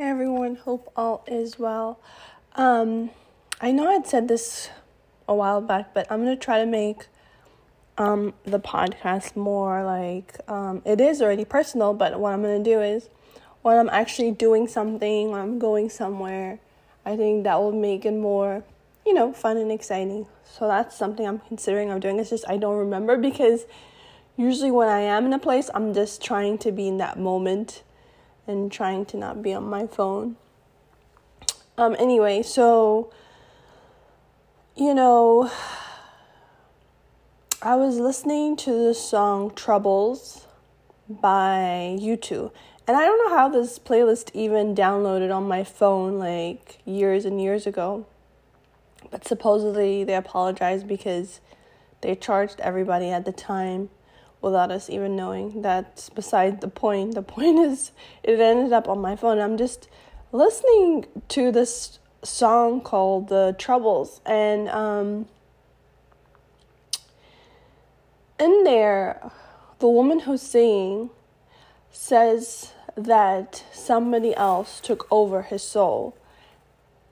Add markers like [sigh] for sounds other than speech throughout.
Hey everyone, hope all is well. Um, I know I'd said this a while back, but I'm gonna try to make um the podcast more like um it is already personal, but what I'm gonna do is when I'm actually doing something, when I'm going somewhere, I think that will make it more, you know, fun and exciting. So that's something I'm considering of doing. It's just I don't remember because usually when I am in a place, I'm just trying to be in that moment and trying to not be on my phone. Um, anyway, so, you know, I was listening to the song Troubles by U2. And I don't know how this playlist even downloaded on my phone like years and years ago. But supposedly they apologized because they charged everybody at the time without us even knowing. That's beside the point. The [laughs] point is, it ended up on my phone. I'm just listening to this song called The Troubles, and um, in there, the woman who's singing says that somebody else took over his soul.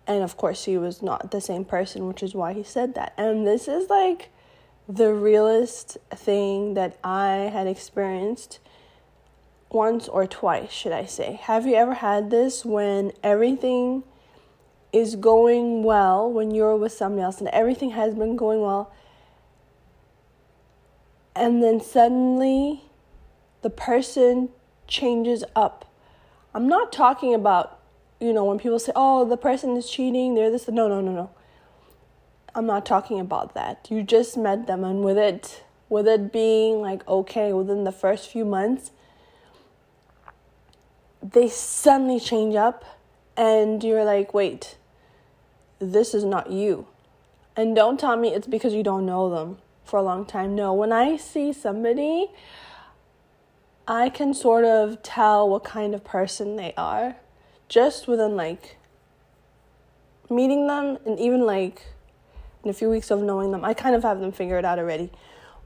And of course, he was not the same person, which is why he said that. And this is like the realest thing that I had experienced once or twice, should I say. Have you ever had this when everything is going well, when you're with somebody else and everything has been going well, and then suddenly the person changes up? I'm not talking about, you know, when people say, oh, the person is cheating, they're this. No, no, no, no. I'm not talking about that. You just met them and with it with it being like okay within the first few months they suddenly change up and you're like, "Wait. This is not you." And don't tell me it's because you don't know them for a long time. No, when I see somebody, I can sort of tell what kind of person they are just within like meeting them and even like in a few weeks of knowing them, I kind of have them figured out already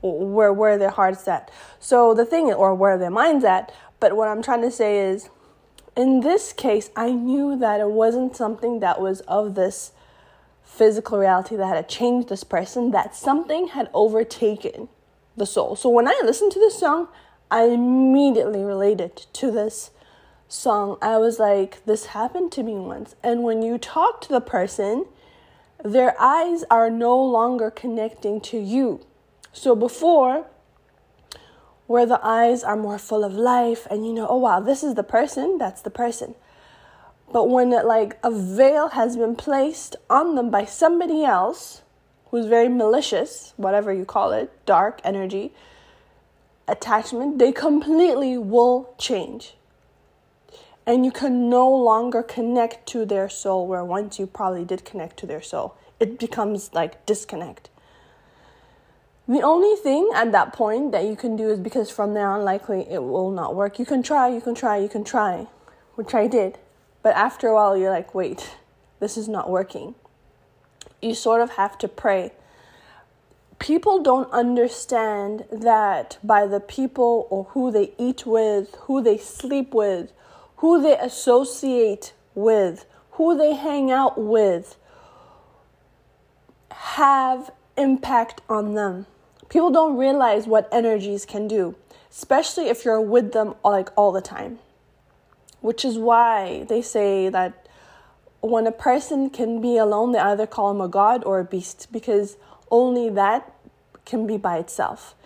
where where their heart's at. So the thing or where their mind's at, but what I'm trying to say is in this case, I knew that it wasn't something that was of this physical reality that had changed this person, that something had overtaken the soul. So when I listened to this song, I immediately related to this song. I was like, this happened to me once. And when you talk to the person, their eyes are no longer connecting to you. So before, where the eyes are more full of life and you know, oh wow, this is the person, that's the person. But when like a veil has been placed on them by somebody else who's very malicious, whatever you call it, dark energy, attachment, they completely will change and you can no longer connect to their soul where once you probably did connect to their soul. It becomes like disconnect. The only thing at that point that you can do is because from there on, likely it will not work. You can try, you can try, you can try, which I did. But after a while, you're like, wait, this is not working. You sort of have to pray. People don't understand that by the people or who they eat with, who they sleep with, who they associate with, who they hang out with, have impact on them. People don't realize what energies can do, especially if you're with them like all the time. Which is why they say that when a person can be alone, they either call him a god or a beast because only that can be by itself.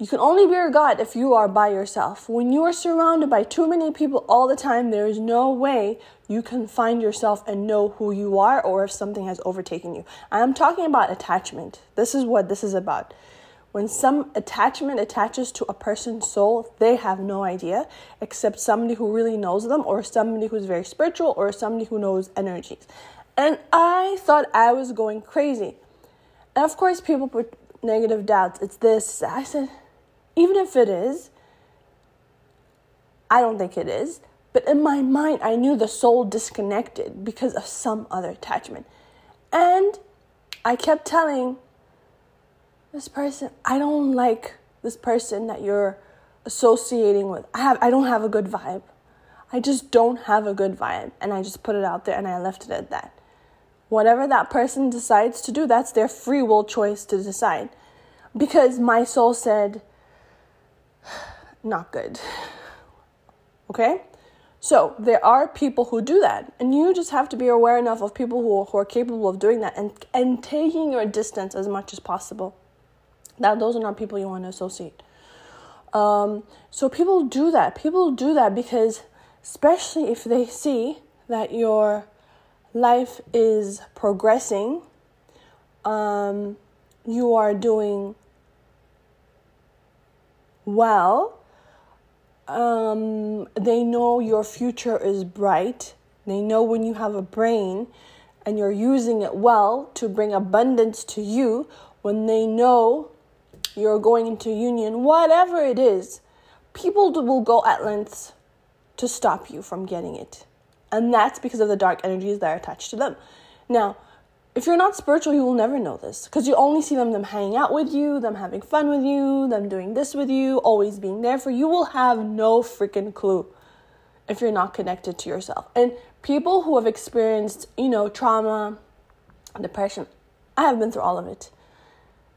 You can only be your God if you are by yourself. When you are surrounded by too many people all the time, there is no way you can find yourself and know who you are or if something has overtaken you. I am talking about attachment. This is what this is about. When some attachment attaches to a person's soul, they have no idea except somebody who really knows them or somebody who's very spiritual or somebody who knows energies. And I thought I was going crazy. And of course, people put negative doubts. It's this. I said, even if it is, I don't think it is. But in my mind, I knew the soul disconnected because of some other attachment. And I kept telling this person, I don't like this person that you're associating with. I have I don't have a good vibe. I just don't have a good vibe. And I just put it out there and I left it at that. Whatever that person decides to do, that's their free will choice to decide. Because my soul said, not good. Okay? So there are people who do that, and you just have to be aware enough of people who, who are capable of doing that and, and taking your distance as much as possible. That those are not people you want to associate. Um, so people do that. People do that because, especially if they see that your life is progressing, um, you are doing well um, they know your future is bright. They know when you have a brain and you're using it well to bring abundance to you, when they know you're going into union, whatever it is, people will go at lengths to stop you from getting it. And that's because of the dark energies that are attached to them. Now, if you're not spiritual, you will never know this because you only see them them hanging out with you, them having fun with you, them doing this with you, always being there for you. You will have no freaking clue if you're not connected to yourself. And people who have experienced, you know, trauma, depression, I have been through all of it.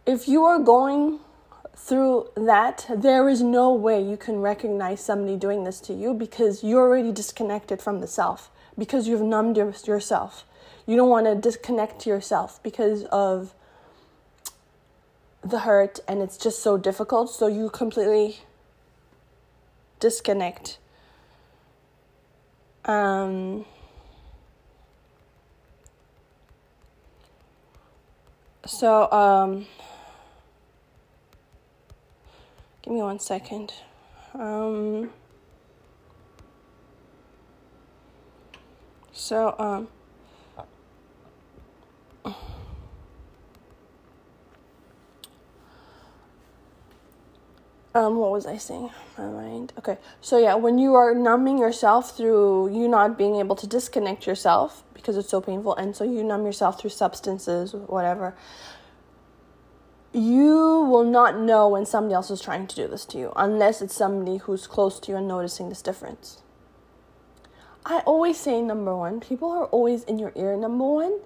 If you are going through that, there is no way you can recognize somebody doing this to you because you're already disconnected from the self because you've numbed yourself you don't want to disconnect yourself because of the hurt and it's just so difficult. So you completely disconnect. Um so um give me one second. Um so um um what was i saying? My mind. Okay. So yeah when you are numbing yourself through you not being able to disconnect yourself because it's so painful and so you numb yourself through substances whatever you will not know when somebody else is trying to do this to you unless it's somebody who's close to you and noticing this difference. I always say number one people are always in your ear. Number one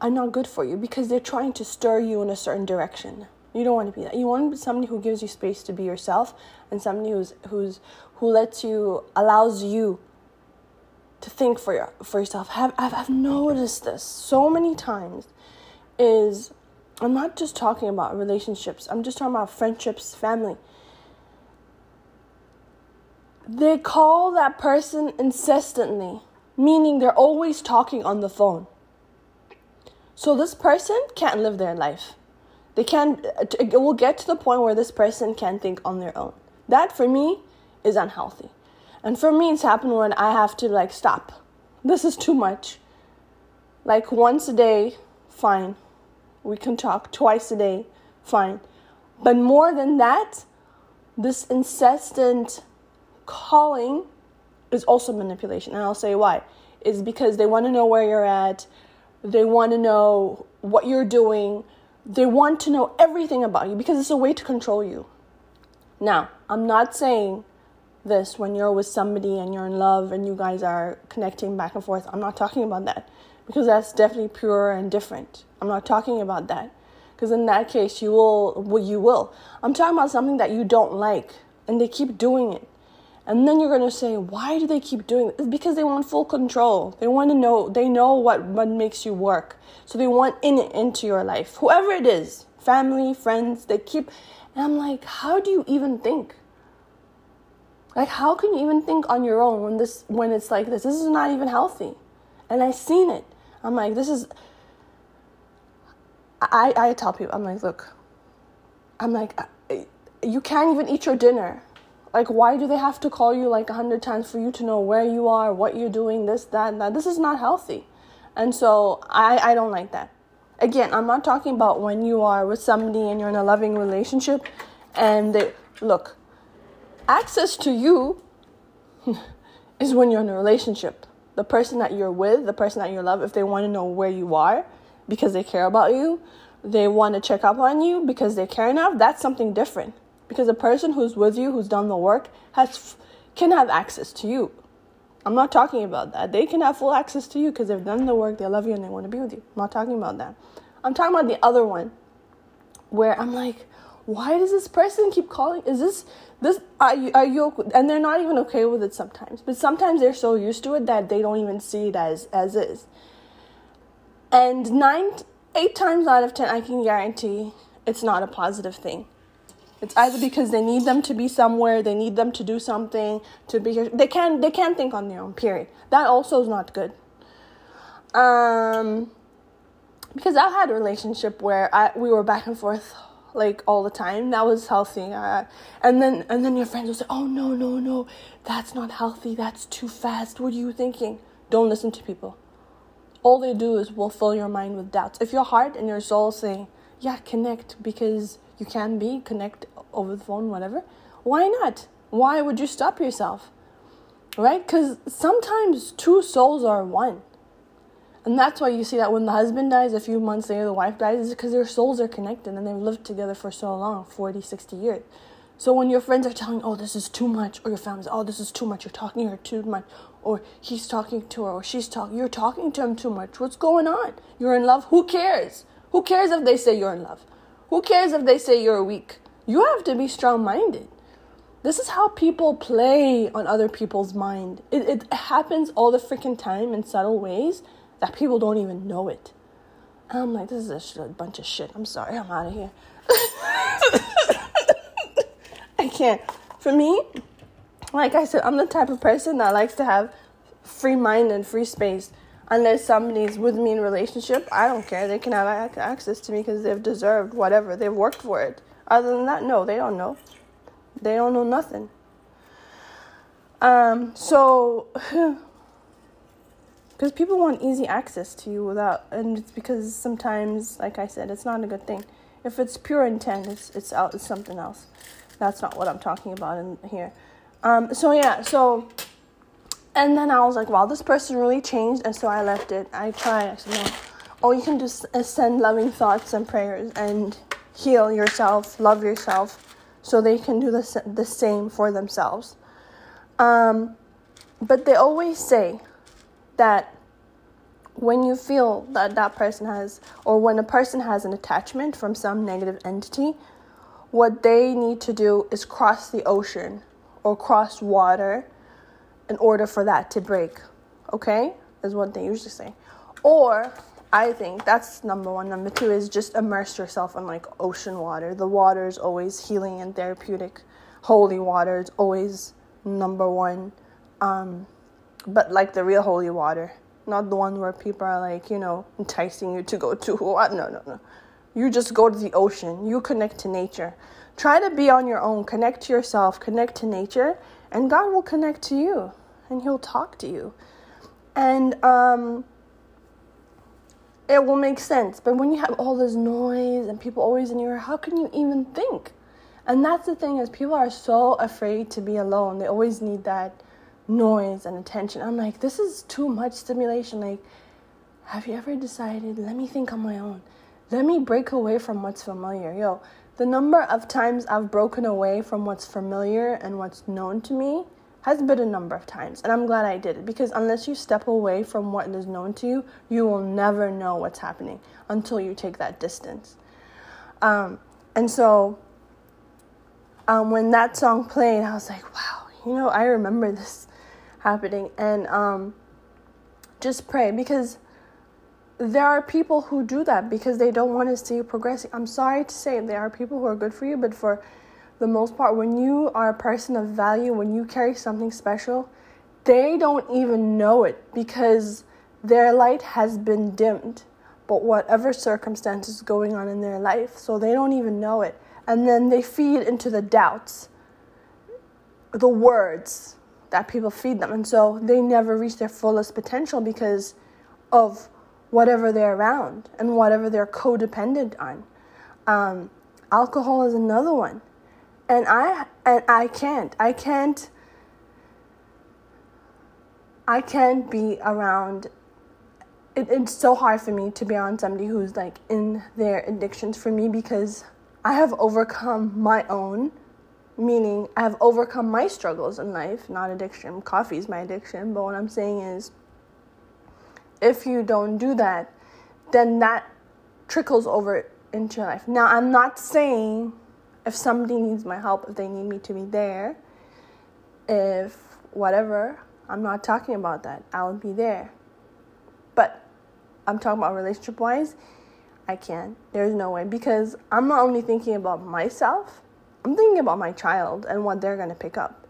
are not good for you because they're trying to stir you in a certain direction you don't want to be that. You want somebody who gives you space to be yourself and somebody who's who's who lets you allows you to think for your, for yourself. Have I've, I've noticed this so many times is I'm not just talking about relationships. I'm just talking about friendships, family. They call that person incessantly, meaning they're always talking on the phone. So this person can't live their life they can uh, it will get to the point where this person can't think on their own. That for me is unhealthy. And for me it's happened when I have to like stop. [laughs] This is too much. Like once a day, fine. We can talk twice a day, fine. But more than that, this incessant calling is also manipulation. And I'll say why. Is because they want to know where you're at, they want to know what you're doing, they want to know everything about you because it's a way to control you. Now, I'm not saying this when you're with somebody and you're in love and you guys are connecting back and forth. I'm not talking about that because that's definitely pure and different. I'm not talking about that because in that case you will well, you will. I'm talking about something that you don't like and they keep doing it. And then you're going to say, why do they keep doing? It's because they want full control. They want to know, they know what, what makes you work. So they want in into your life. Whoever it is, family, friends, they keep. And I'm like, how do you even think? Like, how can you even think on your own when this, when it's like this? This is not even healthy. And I seen it. I'm like, this is. I, I tell people, I'm like, look, I'm like, uh, you can't even eat your dinner like, why do they have to call you like a hundred times for you to know where you are, what you're doing, this, that, and that? This is not healthy. And so I, I don't like that. Again, I'm not talking about when you are with somebody and you're in a loving relationship and they look, access to you [laughs] is when you're in a relationship. The person that you're with, the person that you love, if they want to know where you are because they care about you, they want to check up on you because they care enough, that's something different because a person who's with you who's done the work has can have access to you I'm not talking about that. They can have full access to you because they've done the work, they love you, and they want to be with you. I'm not talking about that. I'm talking about the other one where I'm like, why does this person keep calling? Is this this are you are you and they're not even okay with it sometimes. But sometimes they're so used to it that they don't even see it as as is. And nine eight times out of ten I can guarantee it's not a positive thing. It's either because they need them to be somewhere, they need them to do something, to be here. They can't they can't think on their own, period. That also is not good. Um because I've had a relationship where I we were back and forth like all the time. That was healthy. Uh, and then and then your friends will say, "Oh no, no, no, that's not healthy. That's too fast. What are you thinking?" Don't listen to people. All they do is will fill your mind with doubts. If your heart and your soul say, "Yeah, connect," because you can be connect over the phone, whatever. Why not? Why would you stop yourself? Right? Because sometimes two souls are one. And that's why you see that when the husband dies, a few months later, the wife dies, is because their souls are connected and they've lived together for so long 40, 60 years. So when your friends are telling, oh, this is too much, or your family's, oh, this is too much, you're talking to her too much, or he's talking to her, or she's talking, you're talking to him too much. What's going on? You're in love? Who cares? Who cares if they say you're in love? Who cares if they say you're weak? You have to be strong minded. This is how people play on other people's mind. It, it happens all the freaking time in subtle ways that people don't even know it. And I'm like, this is a, sh- a bunch of shit. I'm sorry, I'm out of here. [laughs] I can't. For me, like I said, I'm the type of person that likes to have free mind and free space. Unless somebody's with me in relationship, I don't care. They can have access to me because they've deserved whatever. They've worked for it. Other than that, no, they don't know. They don't know nothing. Um, so [sighs] because people want easy access to you without and it's because sometimes like i said it's not a good thing if it's pure intent it's it's out it's something else that's not what i'm talking about in here um so yeah so and then i was like wow this person really changed and so i left it. I tried i said no. All you can do is send loving thoughts and prayers and heal yourself love yourself so they can do the, the same for themselves. Um but they always say that when you feel that that person has, or when a person has an attachment from some negative entity, what they need to do is cross the ocean or cross water in order for that to break. Okay? Is what they usually say. Or I think that's number one. Number two is just immerse yourself in like ocean water. The water is always healing and therapeutic. Holy water is always number one. Um, but like the real holy water, not the one where people are like, you know, enticing you to go to [laughs] what? No, no, no. You just go to the ocean. You connect to nature. Try to be on your own. Connect to yourself. Connect to nature, and God will connect to you, and He'll talk to you, and um, it will make sense. But when you have all this noise and people always in your, ear, how can you even think? And that's the thing is, people are so afraid to be alone. They always need that noise and attention. I'm like, this is too much stimulation. Like, have you ever decided, let me think on my own? Let me break away from what's familiar. Yo, the number of times I've broken away from what's familiar and what's known to me has been a number of times. And I'm glad I did it because unless you step away from what is known to you, you will never know what's happening until you take that distance. Um, and so um, when that song played, I was like, wow, you know, I remember this happening and um, just pray because there are people who do that because they don't want to see you progressing. I'm sorry to say there are people who are good for you, but for the most part, when you are a person of value, when you carry something special, they don't even know it because their light has been dimmed. But whatever circumstance is going on in their life, so they don't even know it. And then they feed into the doubts, the words, that people feed them. And so they never reach their fullest potential because of whatever they're around and whatever they're codependent on. Um, alcohol is another one. And I and I can't. I can't I can't be around it, it's so hard for me to be around somebody who's like in their addictions for me because I have overcome my own meaning I've overcome my struggles in life, not addiction. Coffee is my addiction, but what I'm saying is if you don't do that, then that trickles over into your life. Now, I'm not saying if somebody needs my help, if they need me to be there, if whatever, I'm not talking about that. I'll be there. But I'm talking about relationship wise, I can't. There's no way because I'm not only thinking about myself, I'm thinking about my child and what they're going to pick up.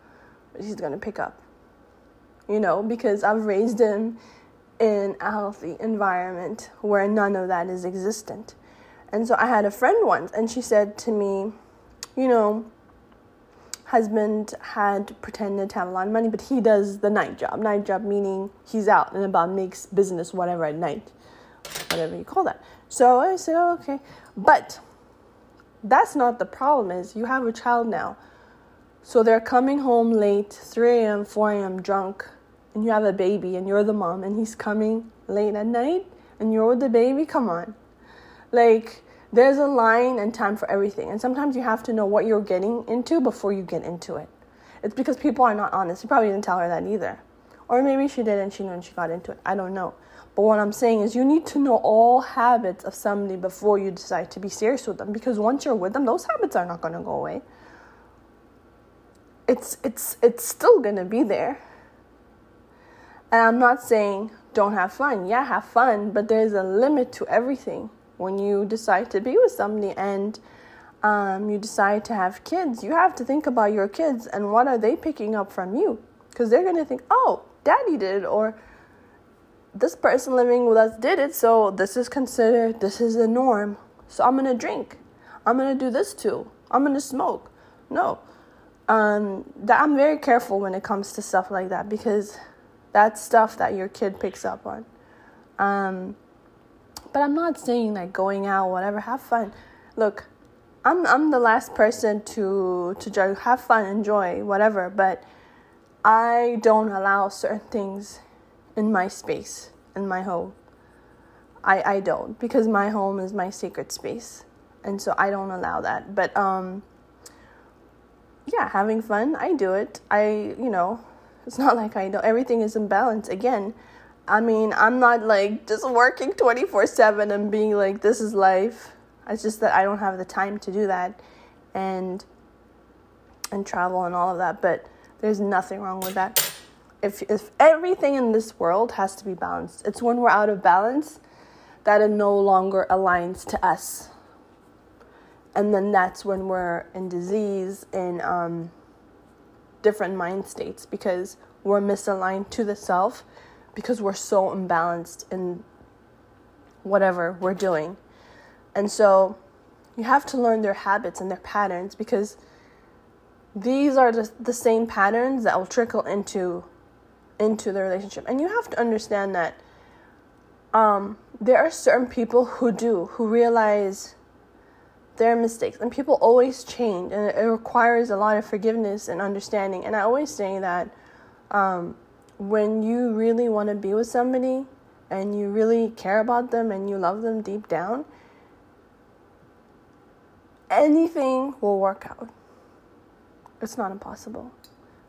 What he's going to pick up. You know, because I've raised him in a healthy environment where none of that is existent. And so I had a friend once, and she said to me, You know, husband had pretended to have a lot of money, but he does the night job. Night job meaning he's out and about, makes business, whatever, at night, whatever you call that. So I said, oh, okay. But that's not the problem is you have a child now. So they're coming home late, 3 a.m., 4 a.m., drunk, and you have a baby and you're the mom and he's coming late at night and you're with the baby. Come on. Like, there's a line and time for everything. And sometimes you have to know what you're getting into before you get into it. It's because people are not honest. You probably didn't tell her that either. Or maybe she did and she knew and she got into it. I don't know. But what I'm saying is you need to know all habits of somebody before you decide to be serious with them because once you're with them, those habits are not going to go away. It's it's it's still going to be there. And I'm not saying don't have fun. Yeah, have fun, but there's a limit to everything when you decide to be with somebody and um, you decide to have kids, you have to think about your kids and what are they picking up from you? Because they're going to think, oh, daddy did, it or this person living with us did it, so this is considered, this is the norm. So I'm going to drink. I'm going to do this too. I'm going to smoke. No. Um, that I'm very careful when it comes to stuff like that because that's stuff that your kid picks up on. Um, but I'm not saying like going out, whatever, have fun. Look, I'm I'm the last person to to. Have fun, enjoy, whatever. But I don't allow certain things in my space, in my home. I I don't because my home is my sacred space, and so I don't allow that. But um, yeah, having fun, I do it. I you know, it's not like I don't. Everything is in balance again I mean, I'm not like just working 24 7 and being like, this is life. It's just that I don't have the time to do that and and travel and all of that. But there's nothing wrong with that. If, if everything in this world has to be balanced, it's when we're out of balance that it no longer aligns to us. And then that's when we're in disease, in um, different mind states, because we're misaligned to the self because we're so imbalanced in whatever we're doing. And so you have to learn their habits and their patterns because these are the, the same patterns that will trickle into into the relationship. And you have to understand that um, there are certain people who do, who realize their mistakes. And people always change, and it requires a lot of forgiveness and understanding. And I always say that um, when you really want to be with somebody and you really care about them and you love them deep down, anything will work out. It's not impossible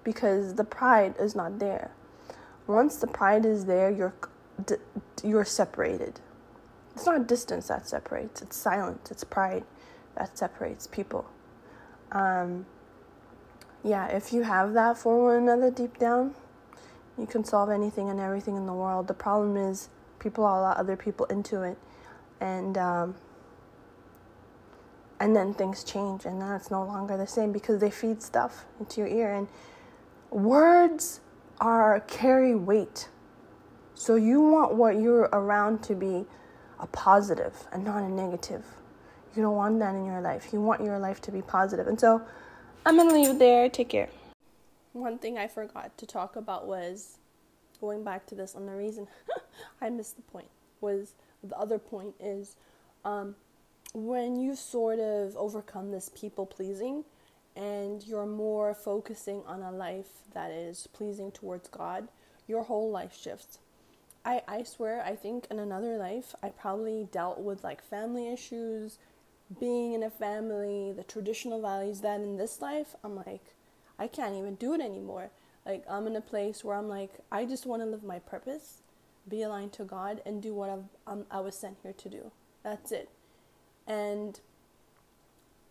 because the pride is not there. Once the pride is there, you're you're separated. It's not distance that separates. It's silence. It's pride that separates people. Um, yeah, if you have that for one another deep down, you can solve anything and everything in the world. The problem is people allow other people into it, and um, and then things change, and then it's no longer the same because they feed stuff into your ear, and words are carry weight. So you want what you're around to be a positive and not a negative. You don't want that in your life. You want your life to be positive. And so I'm going to leave it there. Take care. One thing I forgot to talk about was going back to this, and the reason [laughs] I missed the point was the other point is um, when you sort of overcome this people pleasing and you're more focusing on a life that is pleasing towards God, your whole life shifts. I, I swear, I think in another life, I probably dealt with like family issues, being in a family, the traditional values that in this life, I'm like, I can't even do it anymore. Like, I'm in a place where I'm like, I just want to live my purpose, be aligned to God, and do what I've, um, I was sent here to do. That's it. And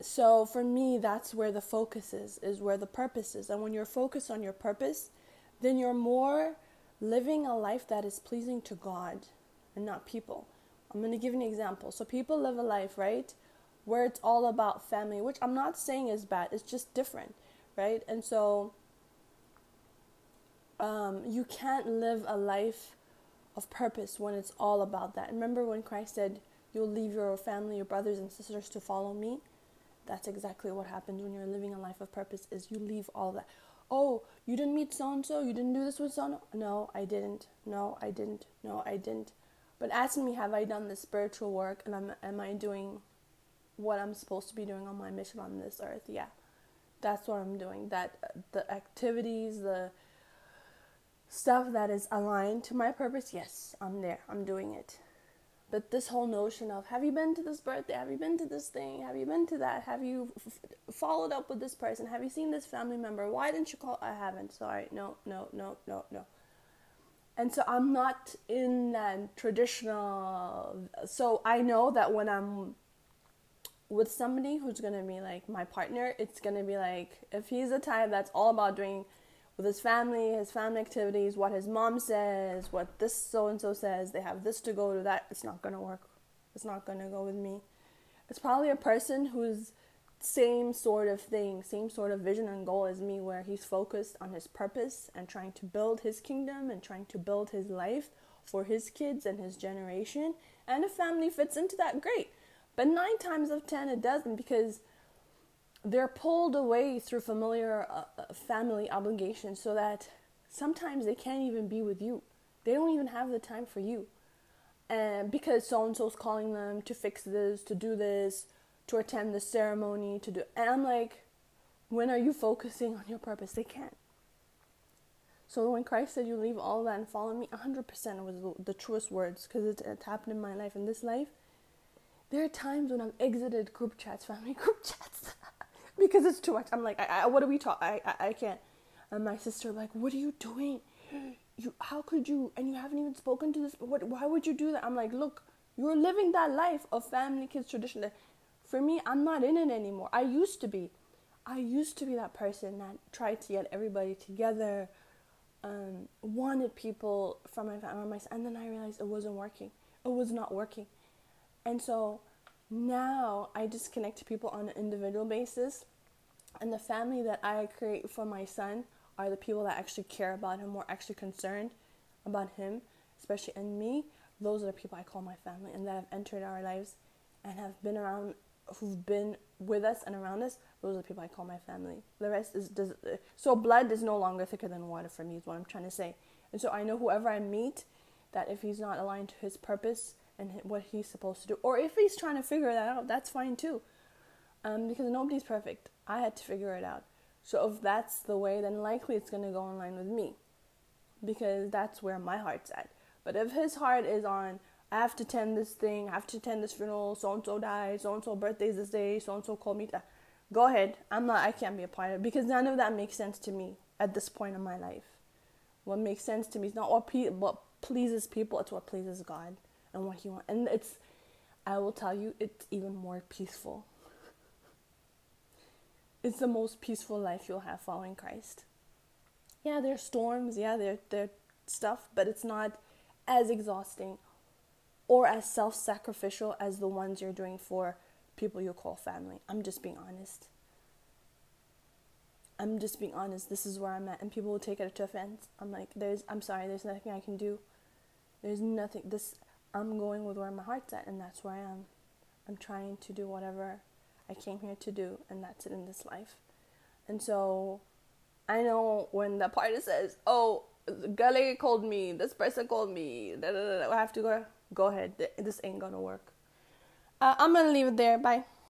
so for me, that's where the focus is, is where the purpose is. And when you're focused on your purpose, then you're more living a life that is pleasing to God and not people. I'm going to give an example. So people live a life, right, where it's all about family, which I'm not saying is bad. It's just different, right? And so um, you can't live a life of purpose when it's all about that. Remember when Christ said, "You'll leave your family, your brothers and sisters to follow me." That's exactly what happens when you're living a life of purpose. Is you leave all that. Oh, you didn't meet so and so. You didn't do this with so and so. No, I didn't. No, I didn't. No, I didn't. But asking me, have I done the spiritual work and am, am I doing what I'm supposed to be doing on my mission on this earth? Yeah, that's what I'm doing. That uh, the activities, the stuff that is aligned to my purpose, yes, I'm there. I'm doing it. But this whole notion of have you been to this birthday? Have you been to this thing? Have you been to that? Have you f- followed up with this person? Have you seen this family member? Why didn't you call? I haven't. Sorry. No, no, no, no, no and so I'm not in that traditional. So I know that when I'm with somebody who's gonna be like my partner, it's gonna be like if he's the type that's all about doing with his family, his family activities, what his mom says, what this so and so says, they have this to go to that, it's not gonna work. It's not gonna go with me. It's probably a person who's same sort of thing, same sort of vision and goal as me, where he's focused on his purpose and trying to build his kingdom and trying to build his life for his kids and his generation. And if family fits into that, great. But nine times out of ten, it doesn't because they're pulled away through familiar uh, uh family obligations so that sometimes they can't even be with you. They don't even have the time for you. And because so and so's calling them to fix this, to do this, to attend the ceremony, to do. And I'm like, when are you focusing on your purpose? They can't. So when Christ said, "You leave all that and follow me," 100% was the, truest words because it's, it's happened in my life. In this life, there are times when I've exited group chats, family [laughs] group chats, because it's too much. I'm like, I, I, "What are we talking? I, I, can't." And my sister like, "What are you doing? You how could you? And you haven't even spoken to this. What? Why would you do that?" I'm like, "Look, you're living that life of family, kids, tradition. That for me, I'm not in it anymore. I used to be. I used to be that person that tried to get everybody together, um, wanted people from my family, and then I realized it wasn't working. It was not working. And so now I just connect to people on an individual basis. And the family that I create for my son are the people that actually care about him, or actually concerned about him, especially in me. Those are the people I call my family and that have entered our lives and have been around who've been with us and around us, those are the people I call my family. The rest is does so blood is no longer thicker than water for me is what I'm trying to say. And so I know whoever I meet, that if he's not aligned to his purpose and what he's supposed to do, or if he's trying to figure that out, that's fine too. Um, because nobody's perfect. I had to figure it out. So if that's the way, then likely it's gonna go in line with me, because that's where my heart's at. But if his heart is on I have to attend this thing, I have to attend this funeral, so and so died, so and so birthday's this day, so and so called me. To, go ahead. I'm not I can't be a part of it because none of that makes sense to me at this point in my life. What makes sense to me is not what pe- what pleases people, it's what pleases God and what he wants. And it's I will tell you it's even more peaceful. It's the most peaceful life you'll have following Christ. Yeah, there's storms, yeah, there there stuff, but it's not as exhausting or as self sacrificial as the ones you're doing for people you call family. I'm just being honest. I'm just being honest. This is where I'm at, and people will take it to offense. I'm like, there's, I'm sorry, there's nothing I can do. There's nothing. This, I'm going with where my heart's at, and that's where I am. I'm trying to do whatever I came here to do, and that's it in this life. And so, I know when the party says, "Oh, Gully called me. This person called me. Da, da, da, I have to go. Go ahead. This ain't gonna work. Uh, I'm gonna leave it there. Bye.